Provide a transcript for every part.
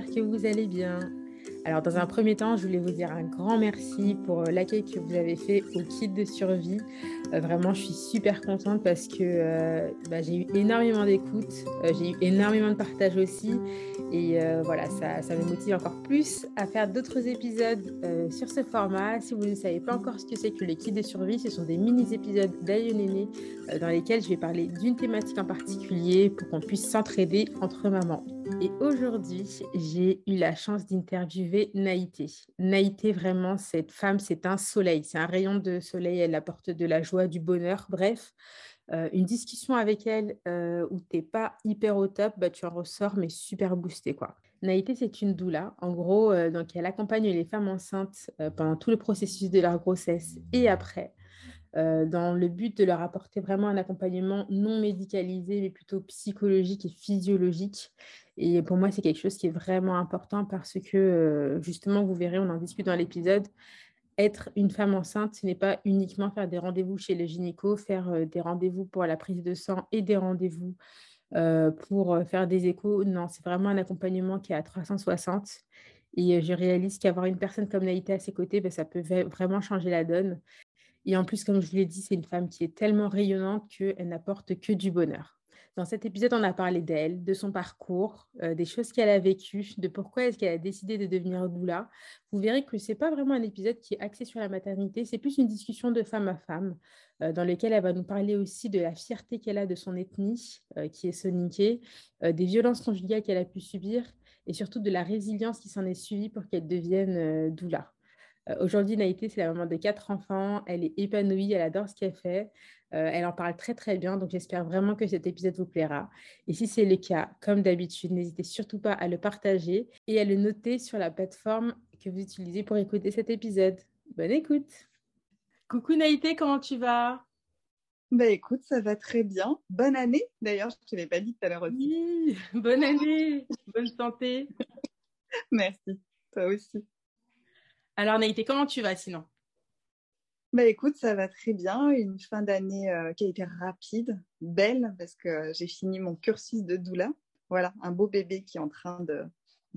que vous allez bien. Alors dans un premier temps, je voulais vous dire un grand merci pour euh, l'accueil que vous avez fait au kit de survie. Euh, vraiment, je suis super contente parce que euh, bah, j'ai eu énormément d'écoute, j'ai eu énormément de partage aussi. Et voilà, ça, me motive encore plus à faire d'autres épisodes sur ce format. Si vous ne savez pas encore ce que c'est que les kits de survie, ce sont des mini-épisodes d'aïe dans lesquels je vais parler d'une thématique en particulier pour qu'on puisse s'entraider entre mamans. Et aujourd'hui, j'ai eu la chance d'interviewer Naïté. Naïté, vraiment, cette femme, c'est un soleil, c'est un rayon de soleil, elle apporte de la joie, du bonheur, bref. Euh, une discussion avec elle euh, où tu n'es pas hyper au top, bah, tu en ressors, mais super boosté. quoi. Naïté, c'est une doula. En gros, euh, donc elle accompagne les femmes enceintes pendant tout le processus de leur grossesse et après. Dans le but de leur apporter vraiment un accompagnement non médicalisé, mais plutôt psychologique et physiologique. Et pour moi, c'est quelque chose qui est vraiment important parce que, euh, justement, vous verrez, on en discute dans l'épisode, être une femme enceinte, ce n'est pas uniquement faire des rendez-vous chez le gynéco, faire euh, des rendez-vous pour la prise de sang et des rendez-vous euh, pour faire des échos. Non, c'est vraiment un accompagnement qui est à 360. Et je réalise qu'avoir une personne comme Naïta à ses côtés, ben, ça peut vraiment changer la donne. Et en plus, comme je vous l'ai dit, c'est une femme qui est tellement rayonnante qu'elle n'apporte que du bonheur. Dans cet épisode, on a parlé d'elle, de son parcours, euh, des choses qu'elle a vécues, de pourquoi est-ce qu'elle a décidé de devenir doula. Vous verrez que ce n'est pas vraiment un épisode qui est axé sur la maternité, c'est plus une discussion de femme à femme, euh, dans lequel elle va nous parler aussi de la fierté qu'elle a de son ethnie, euh, qui est soniquée, des violences conjugales qu'elle a pu subir, et surtout de la résilience qui s'en est suivie pour qu'elle devienne doula. Aujourd'hui, Naïté, c'est la maman de quatre enfants. Elle est épanouie, elle adore ce qu'elle fait. Euh, elle en parle très très bien, donc j'espère vraiment que cet épisode vous plaira. Et si c'est le cas, comme d'habitude, n'hésitez surtout pas à le partager et à le noter sur la plateforme que vous utilisez pour écouter cet épisode. Bonne écoute. Coucou Naïté, comment tu vas? Bah écoute, ça va très bien. Bonne année. D'ailleurs, je ne te l'ai pas dit tout à l'heure aussi. Oui, bonne année, bonne santé. Merci, toi aussi. Alors Naïté, comment tu vas sinon? Bah écoute, ça va très bien. Une fin d'année euh, qui a été rapide, belle, parce que j'ai fini mon cursus de doula. Voilà, un beau bébé qui est en train de,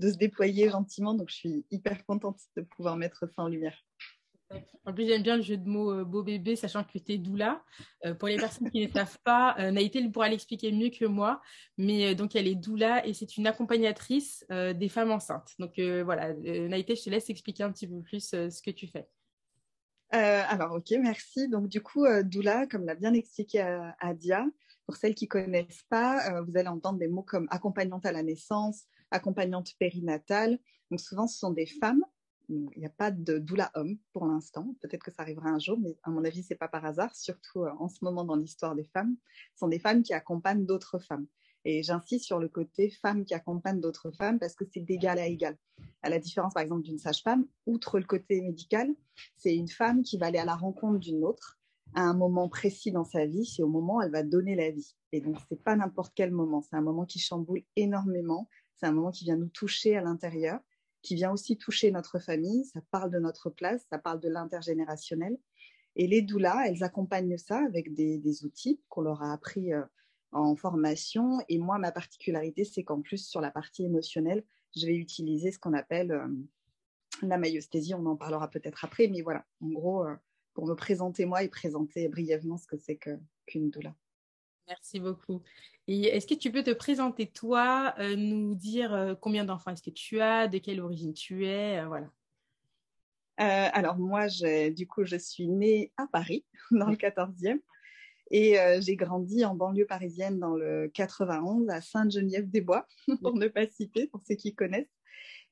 se déployer gentiment. Donc, je suis hyper contente de pouvoir mettre ça en lumière. En plus, j'aime bien le jeu de mots euh, beau bébé, sachant que tu es doula. Euh, pour les personnes qui ne savent pas, Naïté pourra l'expliquer mieux que moi. Mais donc, elle est doula et c'est une accompagnatrice des femmes enceintes. Donc, voilà, Naïté, je te laisse expliquer un petit peu plus ce que tu fais. Euh, alors, ok, merci. Donc, du coup, euh, Doula, comme l'a bien expliqué Adia, pour celles qui ne connaissent pas, euh, vous allez entendre des mots comme accompagnante à la naissance, accompagnante périnatale. Donc, souvent, ce sont des femmes. Il n'y a pas de doula homme pour l'instant. Peut-être que ça arrivera un jour, mais à mon avis, ce n'est pas par hasard, surtout en ce moment dans l'histoire des femmes. Ce sont des femmes qui accompagnent d'autres femmes. Et j'insiste sur le côté femme qui accompagne d'autres femmes parce que c'est d'égal à égal. À la différence, par exemple, d'une sage-femme, outre le côté médical, c'est une femme qui va aller à la rencontre d'une autre à un moment précis dans sa vie, c'est au moment où elle va donner la vie. Et donc, c'est pas n'importe quel moment, c'est un moment qui chamboule énormément, c'est un moment qui vient nous toucher à l'intérieur, qui vient aussi toucher notre famille, ça parle de notre place, ça parle de l'intergénérationnel. Et les doulas, elles accompagnent ça avec des, outils qu'on leur a appris euh, en formation. Et moi, ma particularité, c'est qu'en plus, sur la partie émotionnelle, je vais utiliser ce qu'on appelle euh, la maïosthésie. On en parlera peut-être après, mais voilà, en gros, euh, pour me présenter moi et présenter brièvement ce que c'est qu'une doula. Merci beaucoup. Et est-ce que tu peux te présenter toi, euh, nous dire combien d'enfants est-ce que tu as, de quelle origine tu es, voilà. alors moi, du coup, je suis née à Paris, dans le 14e. Et euh, j'ai grandi en banlieue parisienne dans le 91 à Sainte-Geneviève-des-Bois, pour ne pas citer, pour ceux qui connaissent.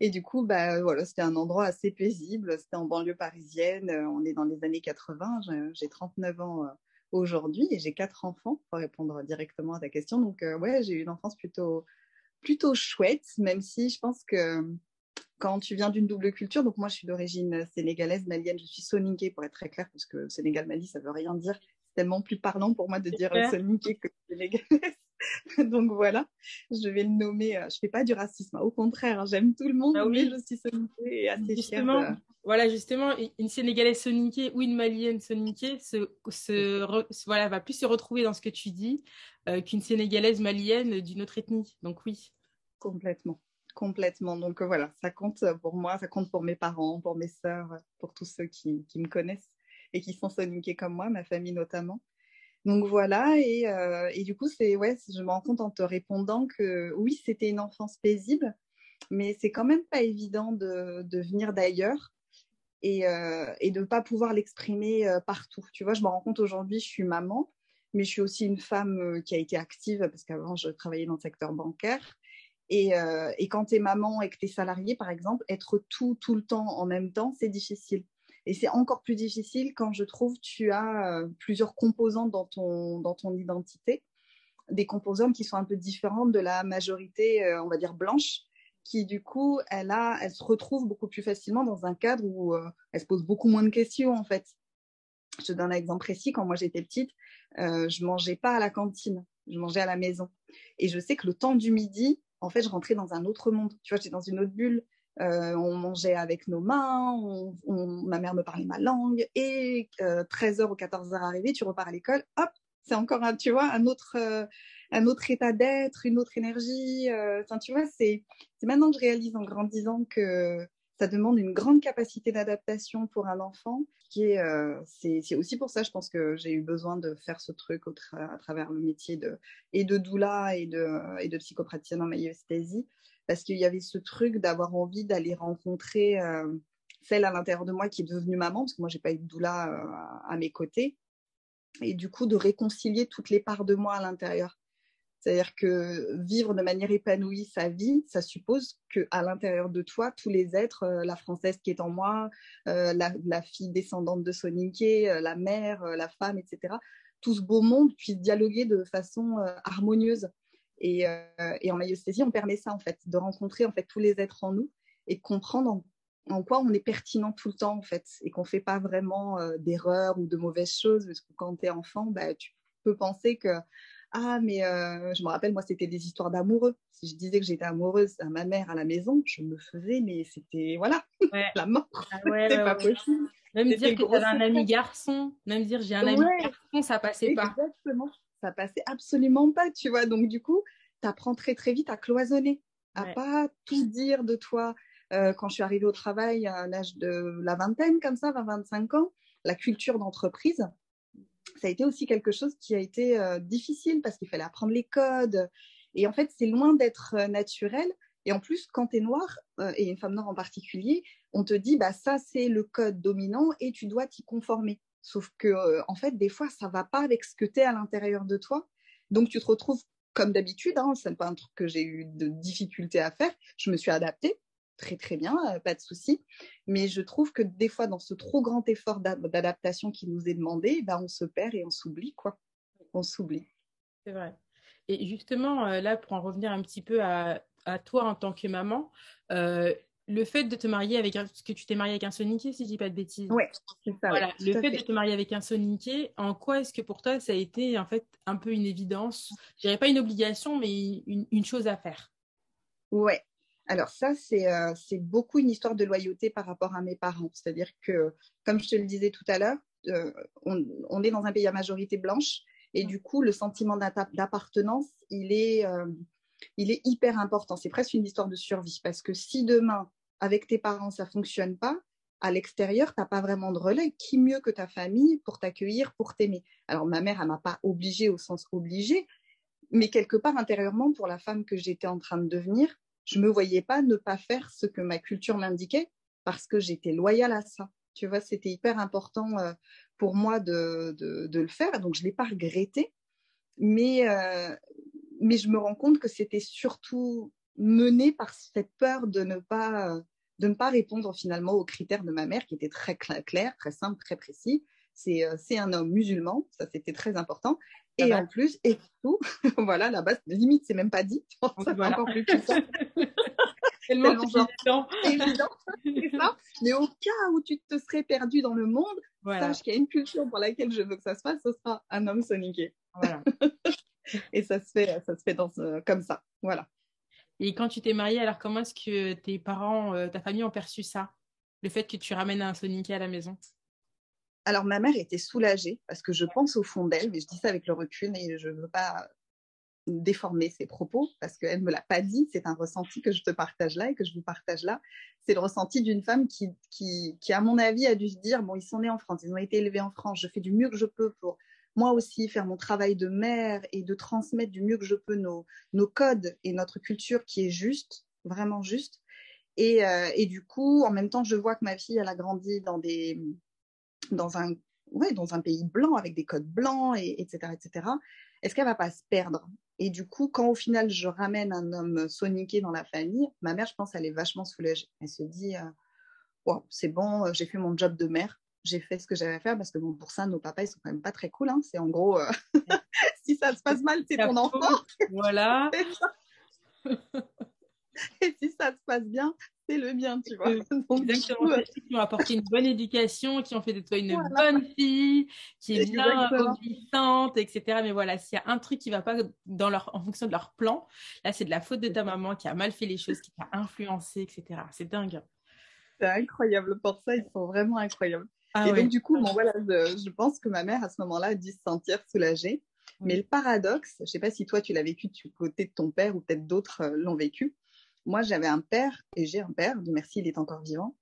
Et du coup, bah, voilà, c'était un endroit assez paisible. C'était en banlieue parisienne. Euh, on est dans les années 80. J'ai 39 ans euh, aujourd'hui et j'ai quatre enfants, pour répondre directement à ta question. Donc, ouais, j'ai eu une enfance plutôt, plutôt chouette, même si je pense que quand tu viens d'une double culture, donc moi je suis d'origine sénégalaise, malienne, je suis soninké pour être très clair, parce que Sénégal-Mali, ça veut rien dire tellement plus parlant pour moi de dire Sonic que sénégalaise. Donc voilà, je vais le nommer. Euh, je fais pas du racisme, au contraire, hein, j'aime tout le monde, ah mais je suis soniquée et assez justement, fière. Voilà, justement, une sénégalaise soniquée ou une malienne soniquée se, se voilà, va plus se retrouver dans ce que tu dis euh, qu'une sénégalaise malienne d'une autre ethnie. Donc oui. Complètement. Complètement. Donc voilà, ça compte pour moi, ça compte pour mes parents, pour mes sœurs, pour tous ceux qui, qui me connaissent et qui sont soniqués comme moi, ma famille notamment. Donc voilà, et, euh, et du coup, c'est ouais, je me rends compte en te répondant que oui, c'était une enfance paisible, mais c'est quand même pas évident de, venir d'ailleurs et, euh, de ne pas pouvoir l'exprimer euh, partout. Tu vois, je me rends compte aujourd'hui, je suis maman, mais je suis aussi une femme qui a été active parce qu'avant, je travaillais dans le secteur bancaire. Et, et quand tu es maman et que tu es salariée, par exemple, être tout, tout le temps en même temps, c'est difficile. Et c'est encore plus difficile quand je trouve tu as euh, plusieurs composantes dans ton, dans ton identité, des composantes qui sont un peu différentes de la majorité, euh, on va dire, blanche, qui du coup, elle, a, elle se retrouve beaucoup plus facilement dans un cadre où euh, elle se pose beaucoup moins de questions, en fait. Je te donne un exemple précis. Quand moi j'étais petite, euh, je mangeais pas à la cantine, je mangeais à la maison. Et je sais que le temps du midi, en fait, je rentrais dans un autre monde. Tu vois, j'étais dans une autre bulle. Euh, on mangeait avec nos mains, ma mère me parlait ma langue, et euh, 13h ou 14h arrivé, tu repars à l'école, hop, c'est encore un, tu vois, un autre, euh, un autre état d'être, une autre énergie. Euh, tu vois, c'est maintenant que je réalise en grandissant que ça demande une grande capacité d'adaptation pour un enfant. Qui est, euh, c'est aussi pour ça, je pense que j'ai eu besoin de faire ce truc à travers le métier de, et de doula et de, et de psychopraticienne en parce qu'il y avait ce truc d'avoir envie d'aller rencontrer euh, celle à l'intérieur de moi qui est devenue maman, parce que moi, j'ai pas eu de doula euh, à mes côtés, et du coup, de réconcilier toutes les parts de moi à l'intérieur. C'est-à-dire que vivre de manière épanouie sa vie, ça suppose qu'à l'intérieur de toi, tous les êtres, euh, la française qui est en moi, la, fille descendante de Soninké, la mère, la femme, etc., tout ce beau monde puisse dialoguer de façon harmonieuse. Et, euh, et en maïosthésie, on permet ça, en fait, de rencontrer en fait, tous les êtres en nous et de comprendre en, en quoi on est pertinent tout le temps, en fait, et qu'on ne fait pas vraiment euh, d'erreurs ou de mauvaises choses, parce que quand tu es enfant, bah, tu peux penser que ah, mais euh, je me rappelle, moi, c'était des histoires d'amoureux. Si je disais que j'étais amoureuse à ma mère à la maison, je me faisais, mais c'était, voilà, ouais. la mort. Ah ouais, c'était ouais, pas possible. Même dire que j'avais un ami garçon, même dire j'ai un ami garçon, ça passait Exactement. pas. Exactement, ça passait absolument pas, tu vois. Donc, du coup, tu apprends très, très vite à cloisonner, à pas tout dire de toi. Euh, quand je suis arrivée au travail à l'âge de la vingtaine, comme ça, 20-25 ans, la culture d'entreprise, ça a été aussi quelque chose qui a été euh, difficile parce qu'il fallait apprendre les codes. Et en fait, c'est loin d'être euh, naturel. Et en plus, quand tu es noire, et une femme noire en particulier, on te dit, bah, ça, c'est le code dominant et tu dois t'y conformer. Sauf que, en fait, des fois, ça va pas avec ce que tu es à l'intérieur de toi. Donc, tu te retrouves comme d'habitude, hein, ce n'est pas un truc que j'ai eu de difficulté à faire. Je me suis adaptée très très bien, euh, pas de souci. Mais je trouve que des fois, dans ce trop grand effort d'adaptation qui nous est demandé, bah, on se perd et on s'oublie, quoi. On s'oublie. C'est vrai. Et justement, euh, là, pour en revenir un petit peu à, à toi en tant que maman, euh, le fait de te marier avec un... Parce que tu t'es mariée avec un soninké, si je dis pas de bêtises. Oui, c'est ça. Voilà. Ouais, le fait, fait, de te marier avec un soninké, en quoi est-ce que pour toi, ça a été en fait un peu une évidence? Je dirais pas une obligation, mais une, une chose à faire. Ouais, alors ça, c'est euh, beaucoup une histoire de loyauté par rapport à mes parents. C'est-à-dire que, comme je te le disais tout à l'heure, euh, on, on, est dans un pays à majorité blanche et du coup, le sentiment d'appartenance, il, est, euh, il est hyper important. C'est presque une histoire de survie parce que si demain, avec tes parents, ça fonctionne pas, à l'extérieur, tu n'as pas vraiment de relais. Qui mieux que ta famille pour t'accueillir, pour t'aimer? Alors, ma mère, elle m'a pas obligée au sens obligé, mais quelque part intérieurement, pour la femme que j'étais en train de devenir, je me voyais pas ne pas faire ce que ma culture m'indiquait parce que j'étais loyale à ça. Tu vois, c'était hyper important euh, pour moi de, de, le faire. Donc, je l'ai pas regretté. Mais, euh, mais je me rends compte que c'était surtout mené par cette peur de ne pas, de ne pas répondre finalement aux critères de ma mère qui étaient très clairs, très simples, très précis. C'est euh, un homme musulman, ça c'était très important. Et en plus, et tout, voilà, la base, limite, c'est même pas dit. Ça voilà. encore plus ça. Tellement évident, c'est ça. Mais au cas où tu te serais perdu dans le monde, voilà. sache qu'il y a une culture pour laquelle je veux que ça se fasse, ce sera un homme soniqué. Voilà. et ça se fait, ça se fait dans ce, comme ça. Voilà. Et quand tu t'es mariée, alors comment est-ce que tes parents, euh, ta famille ont perçu ça Le fait que tu ramènes un soniqué à la maison? Alors, ma mère était soulagée parce que je pense au fond d'elle, mais je dis ça avec le recul et je ne veux pas déformer ses propos parce qu'elle ne me l'a pas dit. C'est un ressenti que je te partage là et que je vous partage là. C'est le ressenti d'une femme qui, qui, qui, à mon avis, a dû se dire, bon, ils sont nés en France, ils ont été élevés en France, je fais du mieux que je peux pour moi aussi faire mon travail de mère et de transmettre du mieux que je peux nos, nos codes et notre culture qui est juste, vraiment juste. Et, euh, et, du coup, en même temps, je vois que ma fille, elle a grandi dans, des, dans, un, ouais, dans un pays blanc, avec des codes blancs, et, etc. etc. Est-ce qu'elle va pas se perdre? Et du coup, quand au final, je ramène un homme soniqué dans la famille, ma mère, je pense, elle est vachement soulagée. Elle se dit, euh, c'est bon, j'ai fait mon job de mère j'ai fait ce que j'avais à faire parce que bon, pour ça, nos papas, ils sont quand même pas très cool. Hein. C'est en gros, euh, si ça se passe mal, c'est ton enfant. Voilà. Et si ça se passe bien, c'est le bien, tu vois. Donc, Exactement. Euh, qui ont apporté une bonne éducation, qui ont fait de toi une bonne fille, qui est bien obéissante, etc. Mais voilà, s'il y a un truc qui va pas dans leur, en fonction de leur plan, là, c'est de la faute de ta maman qui a mal fait les choses, qui t'a influencé, etc. C'est dingue. C'est incroyable. Pour ça, ils sont vraiment incroyables. Ah et donc, du coup, bon, voilà, je, pense que ma mère, à ce moment-là, a dû se sentir soulagée. Mais le paradoxe, je ne sais pas si toi, tu l'as vécu du côté de ton père ou peut-être d'autres euh, l'ont vécu. Moi, j'avais un père, et j'ai un père, Dieu merci, il est encore vivant,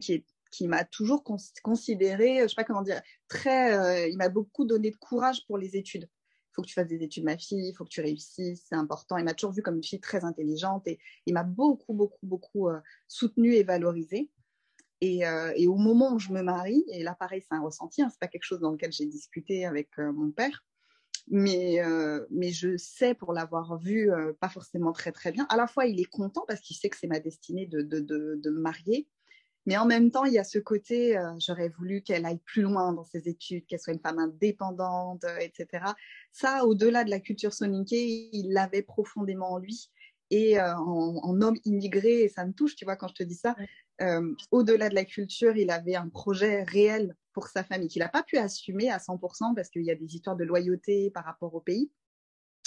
qui, qui m'a toujours considéré, je ne sais pas comment dire, très, euh, il m'a beaucoup donné de courage pour les études. Il faut que tu fasses des études, ma fille, il faut que tu réussisses, c'est important. Il m'a toujours vu comme une fille très intelligente et il m'a beaucoup, beaucoup, beaucoup euh, soutenue et valorisée. Euh, et, au moment où je me marie, et là pareil, c'est un ressenti, hein, c'est pas quelque chose dans lequel j'ai discuté avec euh, mon père, mais, euh, mais je sais pour l'avoir vu pas forcément très très bien. À la fois, il est content parce qu'il sait que c'est ma destinée de, de, de, me marier, mais en même temps, il y a ce côté, j'aurais voulu qu'elle aille plus loin dans ses études, qu'elle soit une femme indépendante, etc. Ça, au-delà de la culture soninké, il l'avait profondément en lui et en, en, homme immigré, et ça me touche, tu vois, quand je te dis ça, euh, au-delà de la culture, il avait un projet réel pour sa famille qu'il n'a pas pu assumer à 100% parce qu'il y a des histoires de loyauté par rapport au pays.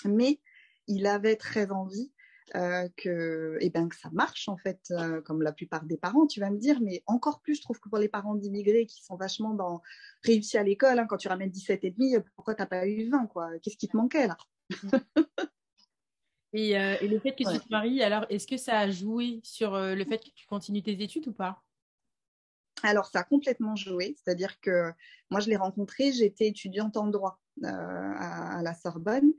Mais il avait très envie euh, que, eh ben, que ça marche, en fait, euh, comme la plupart des parents, tu vas me dire, mais encore plus, je trouve que pour les parents d'immigrés qui sont vachement dans réussi à l'école, hein, quand tu ramènes 17 et demi, pourquoi tu n'as pas eu 20, quoi? Qu'est-ce qui te manquait là? Euh, et, le fait que tu te maries, alors est-ce que ça a joué sur euh, le fait que tu continues tes études ou pas? Alors, ça a complètement joué. C'est-à-dire que moi, je l'ai rencontré, j'étais étudiante en droit euh, à, la Sorbonne.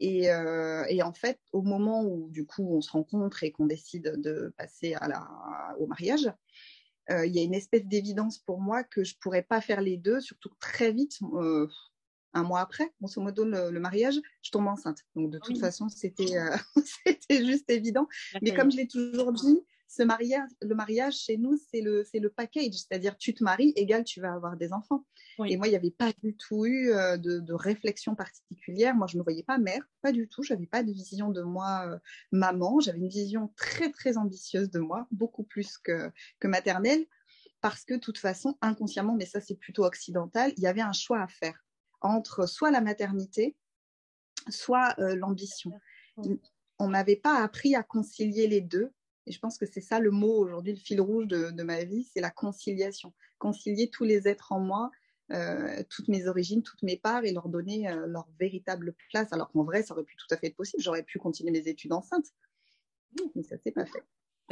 Et, en fait, au moment où, du coup, on se rencontre et qu'on décide de passer à la, au mariage, il y a une espèce d'évidence pour moi que je ne pourrais pas faire les deux, surtout très vite un mois après, grosso modo, le, le, mariage, je tombe enceinte. Donc, de toute façon, c'était euh, c'était juste évident. Mais comme je l'ai toujours dit, ce mariage, le mariage chez nous, c'est le, le package. C'est-à-dire, tu te maries, égal, tu vas avoir des enfants. Et moi, il n'y avait pas du tout eu euh, de, de, réflexion particulière. Moi, je ne me voyais pas mère, pas du tout. Je n'avais pas de vision de moi euh, maman. J'avais une vision très, très ambitieuse de moi, beaucoup plus que, que maternelle. Parce que, de toute façon, inconsciemment, mais ça, c'est plutôt occidental, il y avait un choix à faire entre soit la maternité, soit euh, l'ambition. On m'avait pas appris à concilier les deux. Et je pense que c'est ça le mot aujourd'hui, le fil rouge de, ma vie, c'est la conciliation. Concilier tous les êtres en moi, euh, toutes mes origines, toutes mes parts et leur donner euh, leur véritable place. Alors qu'en vrai, ça aurait pu tout à fait être possible. J'aurais pu continuer mes études enceintes. Mais ça s'est pas fait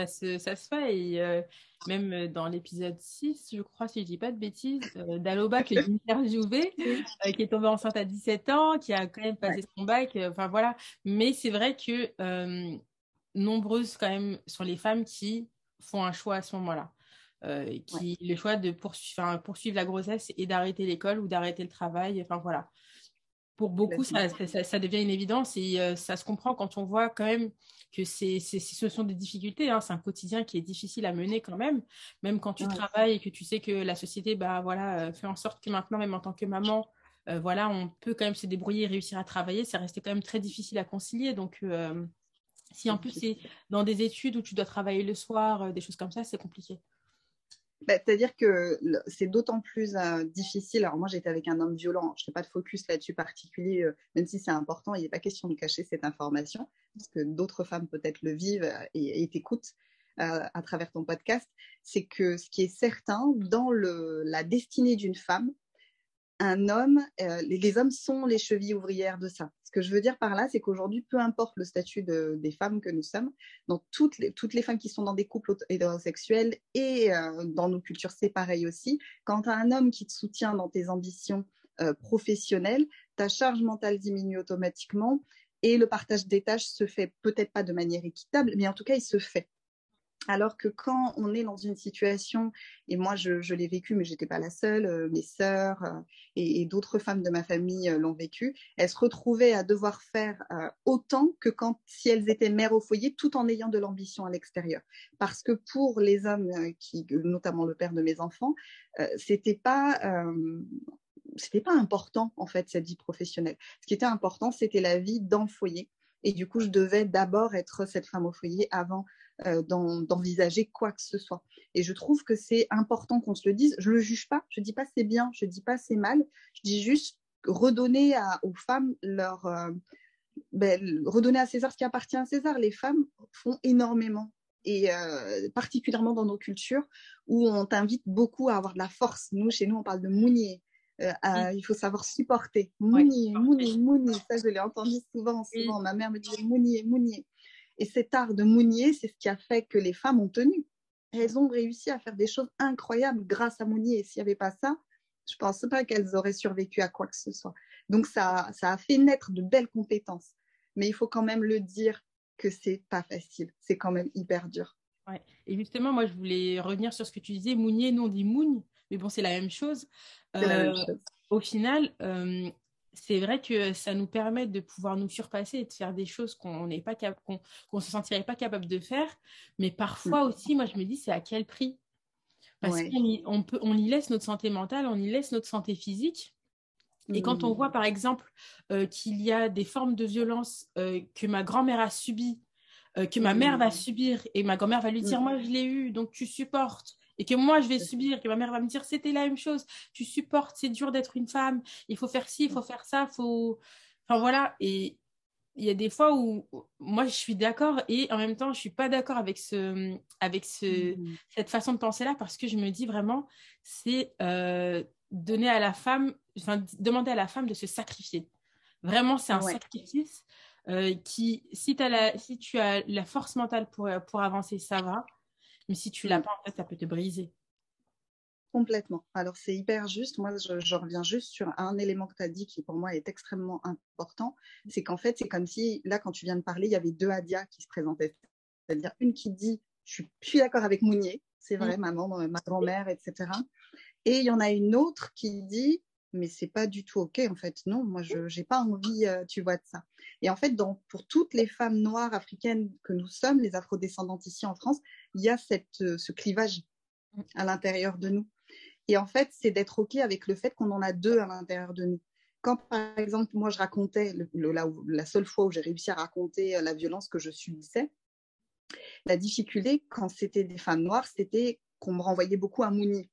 ça se, ça se fait. Et euh, même euh, dans l'épisode 6, je crois, si je dis pas de bêtises, euh, Daloba qui est interviewée, qui est tombée enceinte à 17 ans, qui a quand même passé son bac. Enfin voilà. Mais c'est vrai que nombreuses quand même sont les femmes qui font un choix à ce moment-là. qui le choix de poursuivre, poursuivre la grossesse et d'arrêter l'école ou d'arrêter le travail. Enfin voilà pour beaucoup, ça, ça, devient une évidence et euh, ça se comprend quand on voit quand même que c'est, ce sont des difficultés. Hein, c'est un quotidien qui est difficile à mener quand même, même quand tu travailles et que tu sais que la société bah, voilà, euh, fait en sorte que maintenant, même en tant que maman, euh, voilà, on peut quand même se débrouiller et réussir à travailler. Ça restait quand même très difficile à concilier. Donc, si en plus c'est dans des études où tu dois travailler le soir, des choses comme ça, c'est compliqué. Bah, c'est-à-dire que c'est d'autant plus euh, difficile. Alors moi, j'étais avec un homme violent. Je n'ai pas de focus là-dessus particulier, euh, même si c'est important. Il n'est pas question de cacher cette information, parce que d'autres femmes peut-être le vivent euh, et, t'écoutent à travers ton podcast. C'est que ce qui est certain, dans le, la destinée d'une femme, un homme, euh, les, hommes sont les chevilles ouvrières de ça. Ce que je veux dire par là, c'est qu'aujourd'hui, peu importe le statut des femmes que nous sommes, dans toutes les, femmes qui sont dans des couples hétérosexuels et euh, dans nos cultures, c'est pareil aussi. Quand tu as un homme qui te soutient dans tes ambitions euh, professionnelles, ta charge mentale diminue automatiquement et le partage des tâches se fait peut-être pas de manière équitable, mais en tout cas, il se fait. Alors que quand on est dans une situation, et moi je, l'ai vécu, mais j'étais pas la seule, euh, mes sœurs euh, et, d'autres femmes de ma famille euh, l'ont vécu, elles se retrouvaient à devoir faire autant que quand si elles étaient mères au foyer, tout en ayant de l'ambition à l'extérieur. Parce que pour les hommes, qui, notamment le père de mes enfants, c'était pas pas important en fait cette vie professionnelle. Ce qui était important, c'était la vie dans le foyer. Et du coup, je devais d'abord être cette femme au foyer avant euh, d'envisager quoi que ce soit. Et je trouve que c'est important qu'on se le dise. Je le juge pas. Je dis pas c'est bien. Je dis pas c'est mal. Je dis juste redonner aux femmes leur euh, ben, redonner à César ce qui appartient à César. Les femmes font énormément et euh, particulièrement dans nos cultures où on t'invite beaucoup à avoir de la force. Nous, chez nous, on parle de mounier. il faut savoir supporter. Mounier, mounier, mounier. Ça, je l'ai entendu souvent, souvent. Ma mère me disait mounier, mounier. Et cet art de Mounier, c'est ce qui a fait que les femmes ont tenu. Elles ont réussi à faire des choses incroyables grâce à Mounier. Et s'il n'y avait pas ça, je ne pense pas qu'elles auraient survécu à quoi que ce soit. Donc ça, ça a fait naître de belles compétences. Mais il faut quand même le dire que c'est pas facile. C'est quand même hyper dur. Ouais. Et justement, moi, je voulais revenir sur ce que tu disais. Mounier, nous, on dit Mougne, mais bon, c'est la même chose. la même euh, chose. Au final, euh, c'est vrai que ça nous permet de pouvoir nous surpasser et de faire des choses qu'on n'est pas qu'on ne se sentirait pas capable de faire. Mais parfois mm. aussi, moi, je me dis, c'est à quel prix? Parce qu'on y, on peut, on y laisse notre santé mentale, on y laisse notre santé physique. Et quand on mm. voit, par exemple, euh, qu'il y a des formes de violence euh, que ma grand-mère a subies, euh, que ma mère va mm. subir, et ma grand-mère va lui dire, moi, je l'ai eu, donc tu supportes et que moi je vais subir, que ma mère va me dire c'était la même chose, tu supportes, c'est dur d'être une femme, il faut faire ci, il faut faire ça, faut. Enfin voilà, et il y a des fois où moi je suis d'accord et en même temps je suis pas d'accord avec ce avec ce mmh. cette façon de penser là parce que je me dis vraiment c'est euh, donner à la femme enfin demander à la femme de se sacrifier. Vraiment c'est un sacrifice euh, qui si, as la, si tu as la force mentale pour pour avancer ça va mais si tu l'as mm. pas, en fait, ça peut te briser. Complètement. Alors, c'est hyper juste. Moi, je, reviens juste sur un élément que tu as dit qui, pour moi, est extrêmement important. C'est qu'en fait, c'est comme si, là, quand tu viens de parler, il y avait deux Adia qui se présentaient. C'est-à-dire une qui dit Je suis, d'accord avec Mounier, c'est vrai, mm. maman, ma grand-mère, etc. Et il y en a une autre qui dit mais c'est pas du tout ok en fait non moi je n'ai pas envie euh, tu vois de ça et en fait pour toutes les femmes noires africaines que nous sommes les afrodescendantes ici en France il y a cette, euh, ce clivage à l'intérieur de nous et en fait c'est d'être ok avec le fait qu'on en a deux à l'intérieur de nous quand par exemple moi je racontais le, la, la, seule fois où j'ai réussi à raconter euh, la violence que je subissais la difficulté quand c'était des femmes noires c'était qu'on me renvoyait beaucoup à Mouni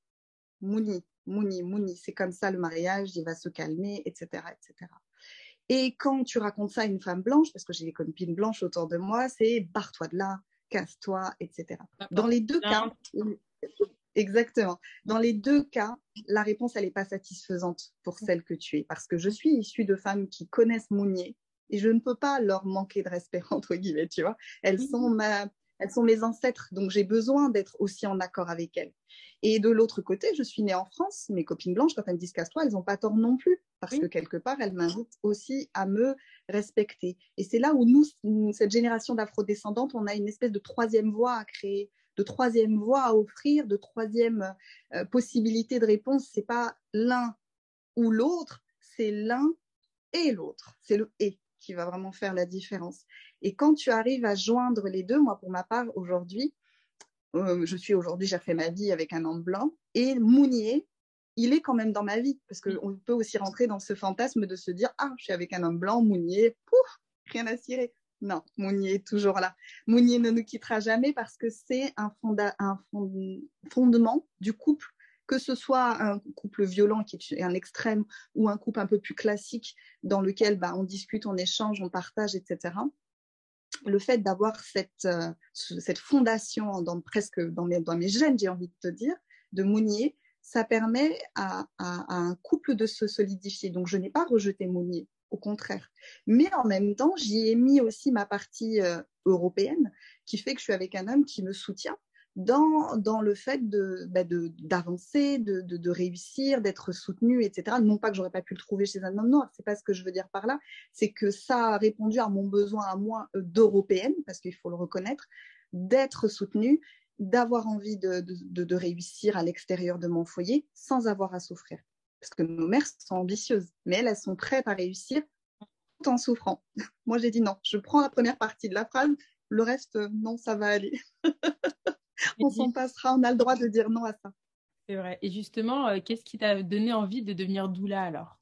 Mouni Mouni, Mouni, c'est comme ça le mariage, il va se calmer, etc., etc. Et quand tu racontes ça à une femme blanche, parce que j'ai des copines blanches autour de moi, c'est barre-toi de là, casse-toi, etc. Dans les deux cas, exactement. Dans les deux cas, la réponse, elle n'est pas satisfaisante pour celle que tu es, parce que je suis issue de femmes qui connaissent Mounier et je ne peux pas leur manquer de respect, entre guillemets, tu vois. Elles sont ma, elles sont mes ancêtres, donc j'ai besoin d'être aussi en accord avec elles. Et de l'autre côté, je suis née en France, mes copines blanches, quand elles me disent casse-toi, elles n'ont pas tort non plus, parce que quelque part, elles m'invitent aussi à me respecter. Et c'est là où nous, cette génération d'afrodescendantes, on a une espèce de troisième voie à créer, de troisième voie à offrir, de troisième euh, possibilité de réponse. C'est pas l'un ou l'autre, c'est l'un et l'autre. C'est le et qui va vraiment faire la différence. Et quand tu arrives à joindre les deux, moi pour ma part aujourd'hui, euh, je suis aujourd'hui, j'ai fait ma vie avec un homme blanc et Mounier, il est quand même dans ma vie parce qu'on peut aussi rentrer dans ce fantasme de se dire ah je suis avec un homme blanc, Mounier, pouf, rien à cirer. Non, Mounier est toujours là. Mounier ne nous quittera jamais parce que c'est un, un fondement du couple que ce soit un couple violent qui est un extrême ou un couple un peu plus classique dans lequel bah, on discute, on échange, on partage, etc. Le fait d'avoir cette, euh, cette fondation dans, presque dans mes, dans mes gènes, j'ai envie de te dire, de Mounier, ça permet à, un couple de se solidifier. Donc, je n'ai pas rejeté Mounier, au contraire. Mais en même temps, j'y ai mis aussi ma partie euh, européenne qui fait que je suis avec un homme qui me soutient dans, le fait bah, d'avancer, de, de, de, réussir, d'être soutenu, etc. Non pas que j'aurais pas pu le trouver chez un homme noir, c'est pas ce que je veux dire par là, c'est que ça a répondu à mon besoin à moi euh, d'européenne, parce qu'il faut le reconnaître, d'être soutenue, d'avoir envie de, de, réussir à l'extérieur de mon foyer sans avoir à souffrir. Parce que nos mères sont ambitieuses, mais elles, elles sont prêtes à réussir tout en souffrant. Moi, j'ai dit non, je prends la première partie de la phrase, le reste, euh, non, ça va aller. on s'en passera, on a le droit de dire non à ça. C'est vrai. Et justement, euh, qu'est-ce qui t'a donné envie de devenir doula alors?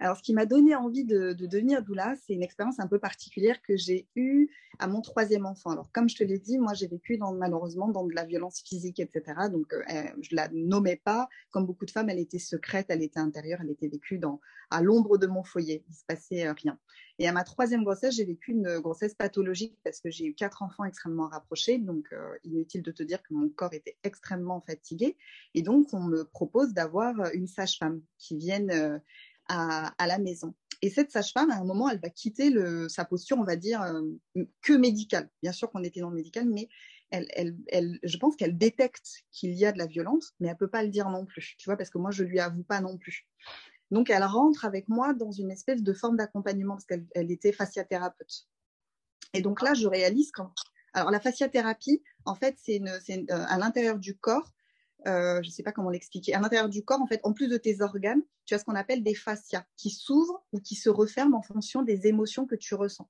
Alors, ce qui m'a donné envie de, devenir doula, c'est une expérience un peu particulière que j'ai eue à mon troisième enfant. Alors, comme je te l'ai dit, moi, j'ai vécu malheureusement dans de la violence physique, etc. Donc, euh, je la nommais pas. Comme beaucoup de femmes, elle était secrète, elle était intérieure, elle était vécue dans, à l'ombre de mon foyer. Il se passait euh, rien. Et à ma troisième grossesse, j'ai vécu une grossesse pathologique parce que j'ai eu quatre enfants extrêmement rapprochés. Donc, euh, inutile de te dire que mon corps était extrêmement fatigué. Et donc, on me propose d'avoir une sage-femme qui vienne à, la maison. Et cette sage-femme, à un moment, elle va quitter sa posture, on va dire, euh, que médicale. Bien sûr qu'on était dans le médical, mais je pense qu'elle détecte qu'il y a de la violence, mais elle peut pas le dire non plus, tu vois, parce que moi, je lui avoue pas non plus. Donc, elle rentre avec moi dans une espèce de forme d'accompagnement, parce qu'elle elle était fasciathérapeute. Et donc là, je réalise quand... Alors, la fasciathérapie, en fait, c'est euh, à l'intérieur du corps, euh, je ne sais pas comment l'expliquer, à l'intérieur du corps, en fait, en plus de tes organes, tu as ce qu'on appelle des fascias qui s'ouvrent ou qui se referment en fonction des émotions que tu ressens.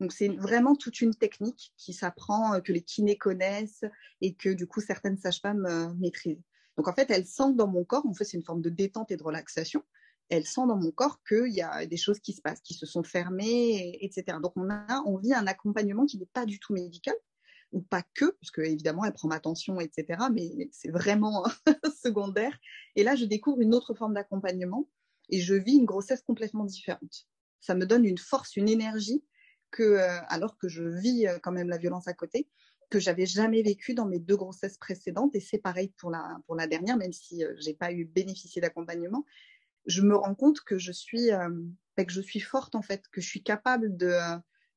Donc c'est vraiment toute une technique qui s'apprend, euh, que les kinés connaissent et que du coup certaines sages-femmes euh, maîtrisent. Donc en fait, elles sentent dans mon corps, en fait c'est une forme de détente et de relaxation, elles sentent dans mon corps qu'il y a des choses qui se passent, qui se sont fermées, etc. Donc on a, on vit un accompagnement qui n'est pas du tout médical, ou pas que, parce que évidemment elle prend ma tension, etc. Mais c'est vraiment secondaire. Et là, je découvre une autre forme d'accompagnement et je vis une grossesse complètement différente. Ça me donne une force, une énergie que, euh, alors que je vis euh, quand même la violence à côté, que j'avais jamais vécu dans mes deux grossesses précédentes. Et c'est pareil pour la, pour la dernière, même si euh, j'ai pas eu bénéficié d'accompagnement. Je me rends compte que je suis, bah, que je suis forte en fait, que je suis capable de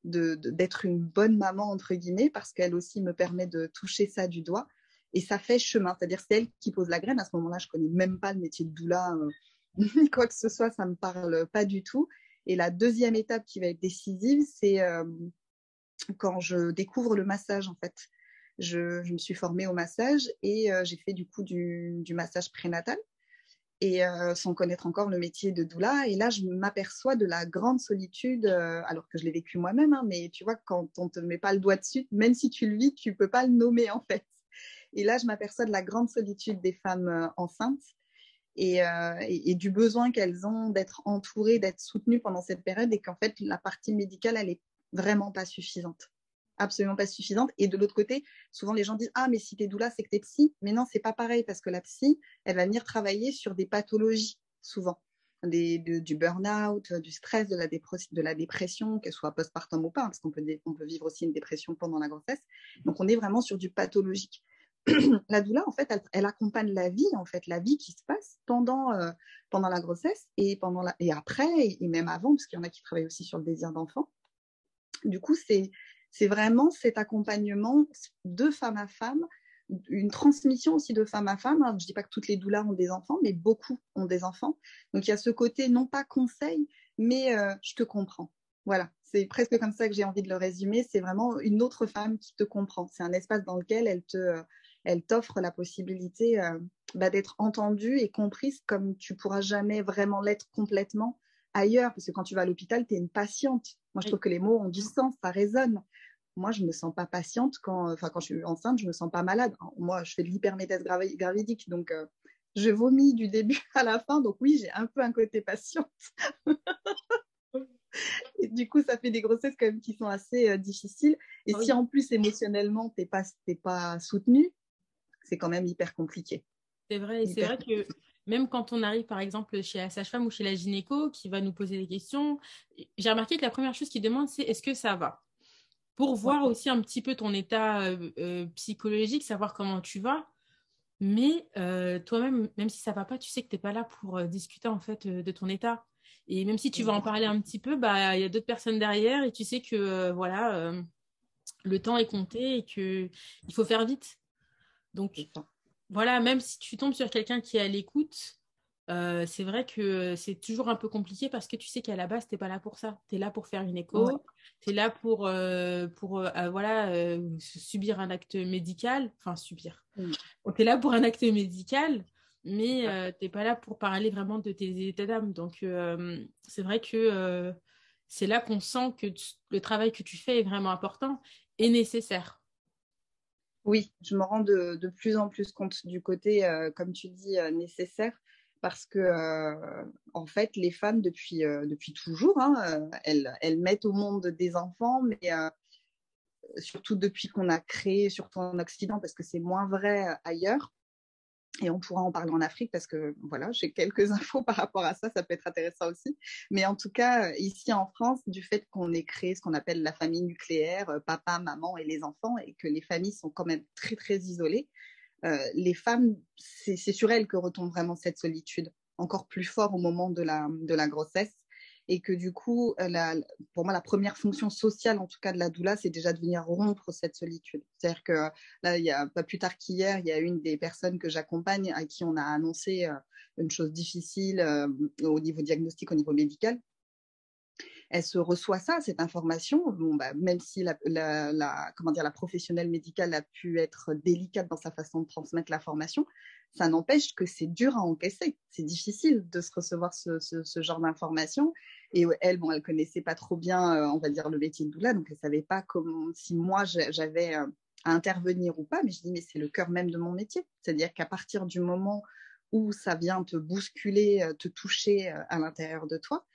d'être une bonne maman, entre guillemets, parce qu'elle aussi me permet de toucher ça du doigt. Et ça fait chemin, c'est-à-dire c'est elle qui pose la graine. À ce moment-là, je connais même pas le métier de doula, euh, quoi que ce soit, ça me parle pas du tout. Et la deuxième étape qui va être décisive, c'est euh, quand je découvre le massage, en fait. Je, me suis formée au massage et euh, j'ai fait du coup du massage prénatal et euh, sans connaître encore le métier de doula. Et là, je m'aperçois de la grande solitude, euh, alors que je l'ai vécu moi-même, hein, mais tu vois, quand on te met pas le doigt dessus, même si tu le vis, tu peux pas le nommer en fait. Et là, je m'aperçois de la grande solitude des femmes euh, enceintes et, et, du besoin qu'elles ont d'être entourées, d'être soutenues pendant cette période, et qu'en fait, la partie médicale, elle est vraiment pas suffisante absolument pas suffisante. Et de l'autre côté, souvent les gens disent Ah, mais si t'es doula, c'est que t'es psy. Mais non, c'est pas pareil parce que la psy, elle va venir travailler sur des pathologies, souvent. Des, du burn-out, du stress, de la, dépression, qu'elle soit postpartum ou pas, parce qu'on peut, on peut vivre aussi une dépression pendant la grossesse. Donc, on est vraiment sur du pathologique. la doula, en fait, elle, accompagne la vie, en fait, la vie qui se passe pendant, euh, pendant la grossesse et, pendant la, et après, et, et même avant, parce qu'il y en a qui travaillent aussi sur le désir d'enfant. Du coup, c'est c'est vraiment cet accompagnement de femme à femme, une transmission aussi de femme à femme. je ne dis pas que toutes les doulas ont des enfants, mais beaucoup ont des enfants. Donc il y a ce côté, non pas conseil, mais euh, je te comprends. Voilà, c'est presque comme ça que j'ai envie de le résumer. C'est vraiment une autre femme qui te comprend. C'est un espace dans lequel elle te, elle t'offre la possibilité euh, bah, d'être entendue et comprise comme tu pourras jamais vraiment l'être complètement ailleurs. Parce que quand tu vas à l'hôpital, tu es une patiente. Moi, je trouve que les mots ont du sens, ça résonne moi, je me sens pas patiente quand, enfin, quand je suis enceinte, je me sens pas malade. Moi, je fais de l'hyperméthèse gravidique, donc euh, je vomis du début à la fin. Donc oui, j'ai un peu un côté patiente. Et du coup, ça fait des grossesses quand même qui sont assez euh, difficiles. Et si en plus émotionnellement t'es pas t'es pas soutenu, c'est quand même hyper compliqué. C'est vrai. C'est vrai que même quand on arrive par exemple chez la sage-femme ou chez la gynéco qui va nous poser des questions, j'ai remarqué que la première chose qu'ils demandent c'est est-ce que ça va? Pour voir aussi un petit peu ton état euh, euh, psychologique, savoir comment tu vas. Mais toi-même, même si ça va pas, tu sais que tu n'es pas là pour discuter en fait de ton état. Et même si tu veux en parler un petit peu, bah il y a d'autres personnes derrière et tu sais que voilà, le temps est compté et que il faut faire vite. Donc voilà, même si tu tombes sur quelqu'un qui est à l'écoute, euh, c'est vrai que c'est toujours un peu compliqué parce que tu sais qu'à la base, tu n'es pas là pour ça. Tu es là pour faire une écho, tu es là pour, euh, pour euh, voilà, subir un acte médical, enfin subir. Tu es là pour un acte médical, mais tu n'es pas là pour parler vraiment de tes états d'âme. Donc c'est vrai que c'est là qu'on sent que le travail que tu fais est vraiment important et nécessaire. Oui, je me rends de, de plus en plus compte du côté, comme tu dis, nécessaire parce que euh, en fait les femmes depuis, euh, depuis toujours hein, euh, elles, elles, mettent au monde des enfants mais surtout depuis qu'on a créé surtout en Occident parce que c'est moins vrai ailleurs. Et on pourra en parler en Afrique parce que voilà j'ai quelques infos par rapport à ça ça peut être intéressant aussi. Mais en tout cas ici en France du fait qu'on ait créé ce qu'on appelle la famille nucléaire papa maman et les enfants et que les familles sont quand même très très isolées les femmes, c'est sur elles que retombe vraiment cette solitude, encore plus fort au moment de la, de la grossesse. Et que du coup, la, pour moi, la première fonction sociale, en tout cas de la doula, c'est déjà de venir rompre cette solitude. C'est-à-dire que là, il y a pas plus tard qu'hier, il y a une des personnes que j'accompagne à qui on a annoncé euh, une chose difficile euh, au niveau diagnostic, au niveau médical, elle se reçoit ça, cette information. Bon, bah, même si la, comment dire, la professionnelle médicale a pu être délicate dans sa façon de transmettre l'information, ça n'empêche que c'est dur à encaisser. C'est difficile de se recevoir ce, genre d'informations. Et elle, bon, elle connaissait pas trop bien, euh, on va dire, le métier de doula, donc elle savait pas comment, si moi j'avais euh, à intervenir ou pas. Mais je dis, mais c'est le cœur même de mon métier. C'est-à-dire qu'à partir du moment où ça vient te bousculer, euh, te toucher à l'intérieur de toi,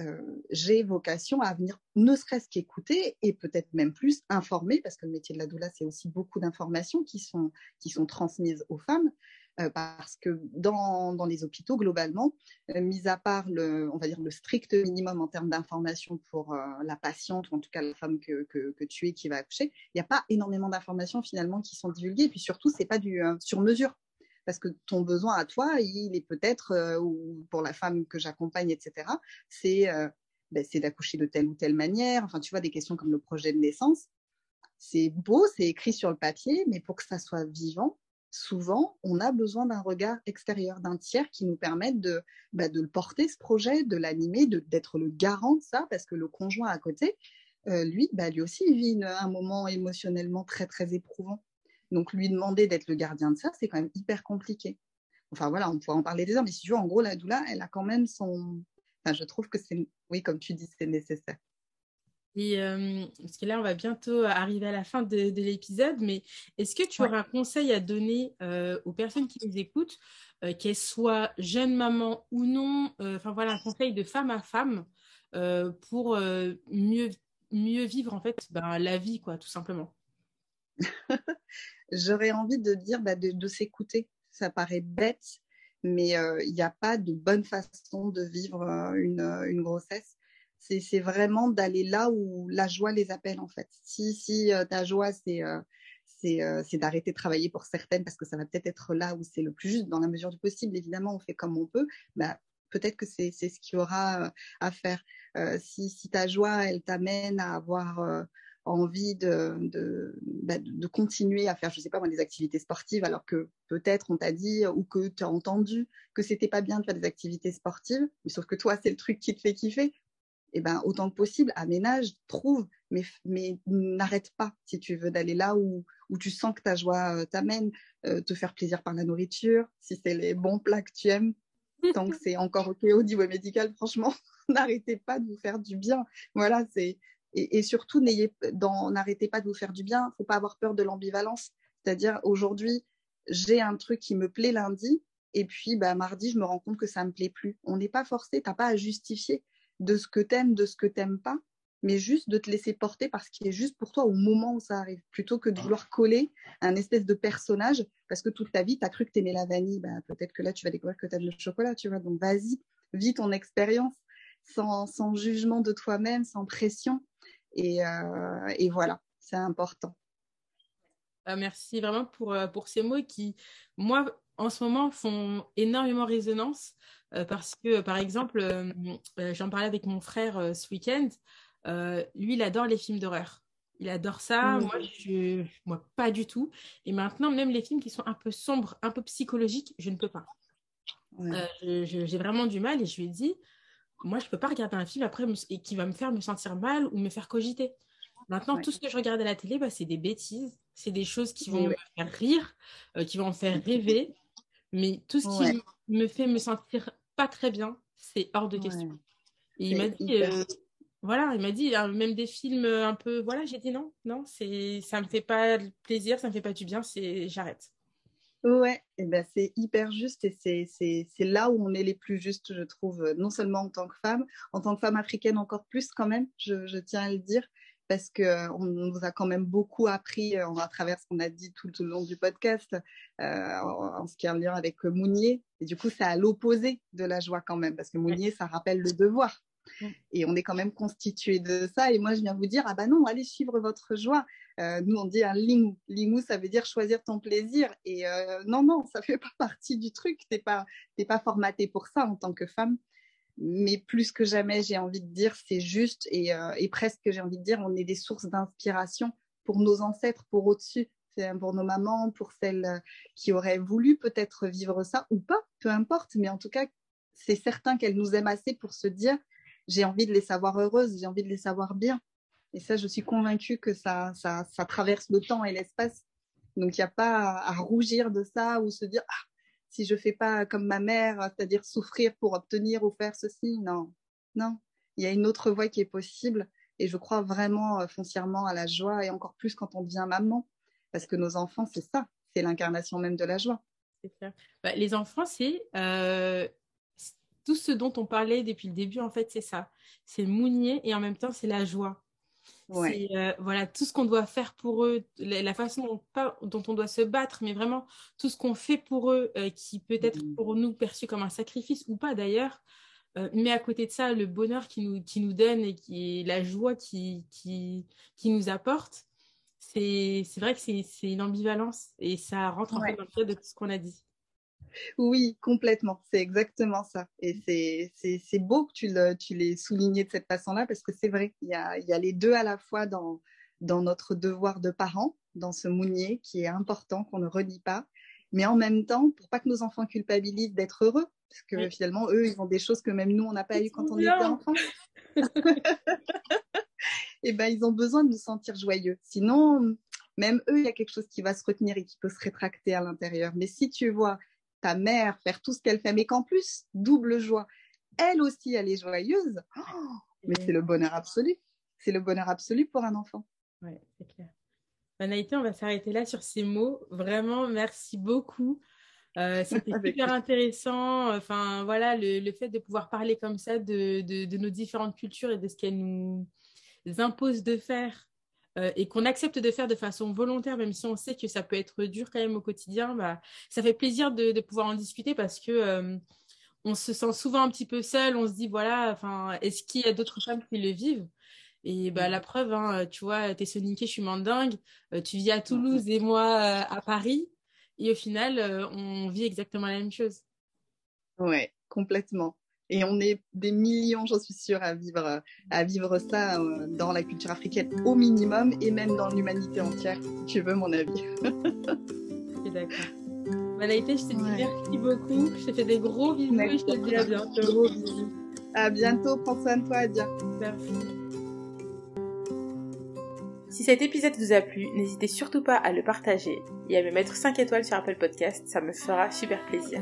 euh, j'ai vocation à venir ne serait-ce qu'écouter et peut-être même plus informer, parce que le métier de la doula, c'est aussi beaucoup d'informations qui sont, qui sont transmises aux femmes. Euh, parce que dans, dans, les hôpitaux, globalement, euh, mis à part le, on va dire le strict minimum en termes d'informations pour la patiente, ou en tout cas la femme que, que, que tu es qui va accoucher, il n'y a pas énormément d'informations finalement qui sont divulguées. Et puis surtout, c'est pas du sur mesure parce que ton besoin à toi, il est peut-être, euh, ou pour la femme que j'accompagne, etc., euh, ben, c'est d'accoucher de telle ou telle manière. Enfin, tu vois, des questions comme le projet de naissance. C'est beau, c'est écrit sur le papier, mais pour que ça soit vivant, souvent, on a besoin d'un regard extérieur, d'un tiers qui nous permette de, de le porter, ce projet, de l'animer, d'être le garant de ça, parce que le conjoint à côté, euh, lui, bah, lui aussi, il vit un moment émotionnellement très, très éprouvant. Donc, lui demander d'être le gardien de ça, c'est quand même hyper compliqué. Enfin, voilà, on pourrait en parler des heures, mais si tu veux, en gros, la doula, elle a quand même son. Enfin, je trouve que c'est, oui, comme tu dis, c'est nécessaire. Et euh, parce que là, on va bientôt arriver à la fin de, l'épisode, mais est-ce que tu auras un conseil à donner euh, aux personnes qui nous écoutent, euh, qu'elles soient jeunes mamans ou non, enfin voilà, un conseil de femme à femme pour mieux, mieux vivre en fait ben, la vie, quoi, tout simplement? j'aurais envie de dire bah, de, s'écouter. Ça paraît bête, mais euh, il n'y a pas de bonne façon de vivre euh, une, euh, une, grossesse. C'est vraiment d'aller là où la joie les appelle, en fait. Si, si ta joie, c'est c'est d'arrêter de travailler pour certaines, parce que ça va peut-être être là où c'est le plus juste, dans la mesure du possible, évidemment, on fait comme on peut. Bah, peut-être que c'est ce qu'il y aura à faire. si, si, ta joie, elle t'amène à avoir envie de, de, bah, de, continuer à faire, je sais pas des activités sportives, alors que peut-être on t'a dit ou que tu as entendu que c'était pas bien de faire des activités sportives, mais sauf que toi, c'est le truc qui te fait kiffer. Et eh ben, autant que possible, aménage, trouve, mais, mais n'arrête pas si tu veux d'aller là où, où tu sens que ta joie euh, t'amène, euh, te faire plaisir par la nourriture, si c'est les bons plats que tu aimes, tant que c'est encore OK au niveau médical, franchement, n'arrêtez pas de vous faire du bien. Voilà, c'est et, surtout, n'arrêtez pas de vous faire du bien. Il ne faut pas avoir peur de l'ambivalence. C'est-à-dire, aujourd'hui, j'ai un truc qui me plaît lundi, et puis bah, mardi, je me rends compte que ça ne me plaît plus. On n'est pas forcé, tu n'as pas à justifier de ce que tu aimes, de ce que tu n'aimes pas, mais juste de te laisser porter par ce qui est juste pour toi au moment où ça arrive, plutôt que de vouloir coller un espèce de personnage, parce que toute ta vie, tu as cru que tu aimais la vanille, bah, peut-être que là, tu vas découvrir que tu as le chocolat, tu vois. Donc, vas-y, vis ton expérience sans, sans jugement de toi-même, sans pression. Et, euh, et voilà, c'est important. merci vraiment pour, pour ces mots qui, moi, en ce moment, font énormément résonance parce que, par exemple, j'en parlais avec mon frère ce week-end. lui, il adore les films d'horreur. Il adore ça. Moi, je, moi, pas du tout. Et maintenant, même les films qui sont un peu sombres, un peu psychologiques, je ne peux pas. j'ai vraiment du mal et je lui ai dit, moi, je ne peux pas regarder un film après et qui va me faire me sentir mal ou me faire cogiter. Maintenant, tout ce que je regarde à la télé, bah, c'est des bêtises. C'est des choses qui vont me faire rire, qui vont me faire rêver. Mais tout ce qui me fait me sentir pas très bien, c'est hors de question. Et il m'a dit, euh, voilà, il m'a dit, hein, même des films un peu, voilà, j'ai dit non, non, c'est, ça me fait pas plaisir, ça me fait pas du bien, c'est, j'arrête. Ouais, et ben c'est hyper juste et c'est là où on est les plus justes, je trouve, non seulement en tant que femme, en tant que femme africaine encore plus quand même, je, je tiens à le dire, parce qu'on euh, nous a quand même beaucoup appris euh, à travers ce qu'on a dit tout le long du podcast euh, en, ce qui est en lien avec Mounier. Et du coup, c'est à l'opposé de la joie quand même, parce que Mounier, ça rappelle le devoir. Et on est quand même constitué de ça. Et moi, je viens vous dire, ah bah non, allez suivre votre joie. nous, on dit un lingou. Lingou, ça veut dire choisir ton plaisir. Et non, non, ça fait pas partie du truc. T'es pas, pas formaté pour ça en tant que femme mais plus que jamais, j'ai envie de dire, c'est juste et, euh, et presque, j'ai envie de dire, on est des sources d'inspiration pour nos ancêtres, pour au-dessus, pour nos mamans, pour celles euh, qui auraient voulu peut-être vivre ça ou pas, peu importe, mais en tout cas, c'est certain qu'elles nous aiment assez pour se dire, j'ai envie de les savoir heureuses, j'ai envie de les savoir bien. Et ça, je suis convaincue que ça, ça, traverse le temps et l'espace. Donc, il n'y a pas à, rougir de ça ou se dire, ah, si je fais pas comme ma mère, c'est-à-dire souffrir pour obtenir ou faire ceci. Non, non. Il y a une autre voie qui est possible et je crois vraiment euh, foncièrement à la joie et encore plus quand on devient maman parce que nos enfants, c'est ça, c'est l'incarnation même de la joie. Bah, les enfants, c'est euh, tout ce dont on parlait depuis le début, en fait, c'est ça. C'est le mounier et en même temps, c'est la joie. Euh, voilà, tout ce qu'on doit faire pour eux, la, façon dont, pas, dont, on doit se battre, mais vraiment tout ce qu'on fait pour eux, euh, qui peut être mm. pour nous perçu comme un sacrifice ou pas d'ailleurs. Euh, mais à côté de ça, le bonheur qui nous, qui nous donne et qui la joie qui, qui, qui nous apporte, c'est vrai que c'est une ambivalence et ça rentre en fait dans le cadre de tout ce qu'on a dit. Oui, complètement. C'est exactement ça. Et c'est beau que tu l'aies souligné de cette façon-là parce que c'est vrai, il y a, y a, les deux à la fois dans, dans notre devoir de parents, dans ce mounier qui est important, qu'on ne redit pas, mais en même temps, pour pas que nos enfants culpabilisent d'être heureux, parce que finalement, eux, ils ont des choses que même nous, on n'a pas eu quand on était enfants. et eh ben, ils ont besoin de nous sentir joyeux. Sinon, même eux, il y a quelque chose qui va se retenir et qui peut se rétracter à l'intérieur. Mais si tu vois ta mère faire tout ce qu'elle fait, mais qu'en plus, double joie, elle aussi, elle est joyeuse, oh, mais c'est le bonheur absolu. C'est le bonheur absolu pour un enfant. Oui, c'est clair. Naïté, on va s'arrêter là sur ces mots. Vraiment, merci beaucoup. Euh, c'était super intéressant. Enfin, voilà, le, fait de pouvoir parler comme ça de, de, nos différentes cultures et de ce qu'elles nous imposent de faire euh, et qu'on accepte de faire de façon volontaire, même si on sait que ça peut être dur quand même au quotidien, bah, ça fait plaisir de, pouvoir en discuter parce que euh, on se sent souvent un petit peu seul. On se dit voilà, enfin, est-ce qu'il y a d'autres femmes qui le vivent? Et bah la preuve, hein, tu vois, t'es soniquée, je suis mandingue, euh, tu vis à Toulouse et moi à Paris, et au final, on vit exactement la même chose. Ouais, complètement. Et on est des millions, j'en suis sûre, à vivre, à vivre ça euh, dans la culture africaine au minimum et même dans l'humanité entière, si tu veux mon avis. Ok, d'accord. Malaïté, je te dis merci beaucoup. Je te fais des gros bisous et je te dis à bientôt. Gros bisous. À bientôt. Prends soin de toi, Adia. Merci. Si cet épisode vous a plu, n'hésitez surtout pas à le partager et à me mettre 5 étoiles sur Apple Podcast, ça me fera super plaisir.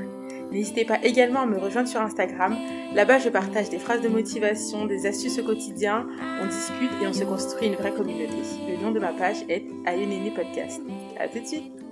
N'hésitez pas également à me rejoindre sur Instagram. Là-bas, je partage des phrases de motivation, des astuces au quotidien, on discute et on se construit une vraie communauté. Le nom de ma page est Ayonene Podcast. À tout de suite